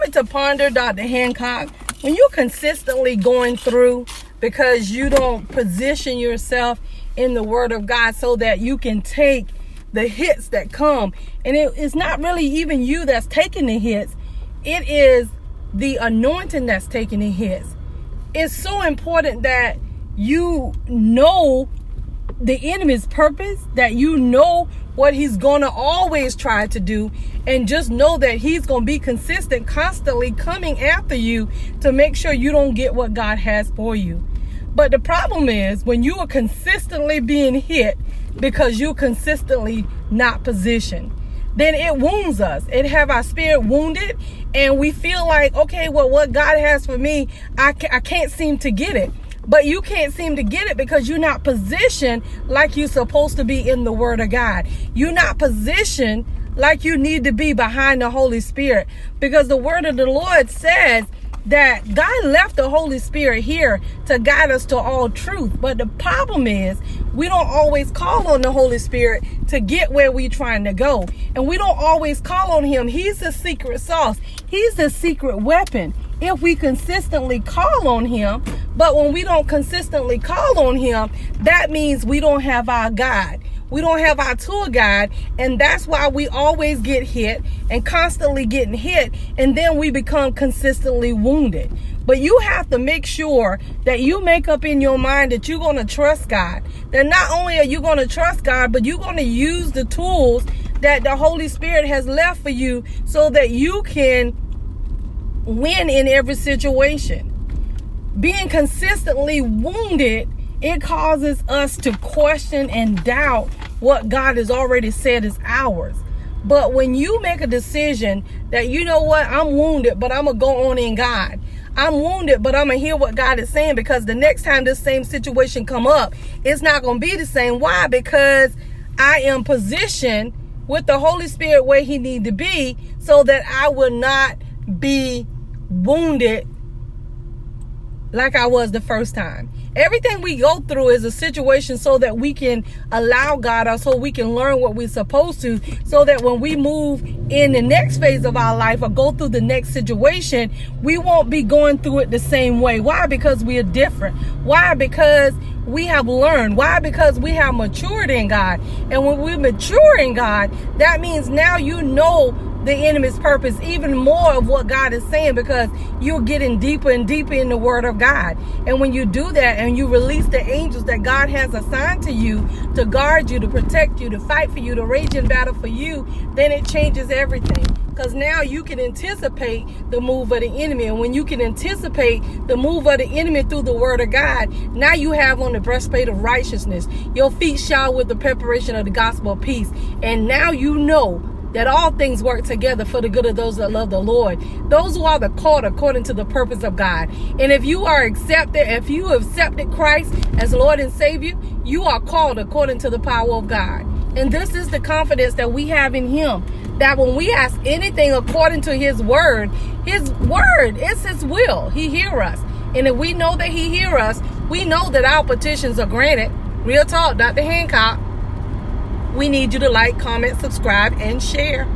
me to ponder, Dr. Hancock, when you're consistently going through because you don't position yourself in the Word of God so that you can take the hits that come. And it, it's not really even you that's taking the hits, it is the anointing that's taking the hits. It's so important that you know the enemy's purpose, that you know what he's going to always try to do, and just know that he's going to be consistent, constantly coming after you to make sure you don't get what God has for you. But the problem is when you are consistently being hit because you're consistently not positioned, then it wounds us. It have our spirit wounded, and we feel like, okay, well, what God has for me, I, I can't seem to get it. But you can't seem to get it because you're not positioned like you're supposed to be in the Word of God. You're not positioned like you need to be behind the Holy Spirit because the Word of the Lord says that God left the Holy Spirit here to guide us to all truth. But the problem is, we don't always call on the Holy Spirit to get where we're trying to go. And we don't always call on Him. He's the secret sauce, He's the secret weapon if we consistently call on him. But when we don't consistently call on him, that means we don't have our God. We don't have our tour guide, and that's why we always get hit and constantly getting hit, and then we become consistently wounded. But you have to make sure that you make up in your mind that you're going to trust God. That not only are you going to trust God, but you're going to use the tools that the Holy Spirit has left for you so that you can win in every situation. Being consistently wounded, it causes us to question and doubt what God has already said is ours. But when you make a decision that you know what, I'm wounded, but I'm gonna go on in God. I'm wounded, but I'm gonna hear what God is saying because the next time this same situation come up, it's not gonna be the same. Why? Because I am positioned with the Holy Spirit where He need to be, so that I will not be wounded like I was the first time. Everything we go through is a situation so that we can allow God or so we can learn what we're supposed to, so that when we move in the next phase of our life or go through the next situation, we won't be going through it the same way. Why? Because we are different. Why? Because we have learned. Why? Because we have matured in God. And when we mature in God, that means now you know the enemy's purpose, even more of what God is saying, because you're getting deeper and deeper in the Word of God. And when you do that and you release the angels that God has assigned to you to guard you, to protect you, to fight for you, to rage in battle for you, then it changes everything. Because now you can anticipate the move of the enemy. And when you can anticipate the move of the enemy through the word of God, now you have on the breastplate of righteousness. Your feet shower with the preparation of the gospel of peace. And now you know that all things work together for the good of those that love the Lord, those who are the called according to the purpose of God. And if you are accepted, if you accepted Christ as Lord and Savior, you are called according to the power of God. And this is the confidence that we have in Him. That when we ask anything according to His word, His word is His will. He hear us. And if we know that He hear us, we know that our petitions are granted. Real talk, Dr. Hancock. We need you to like, comment, subscribe, and share.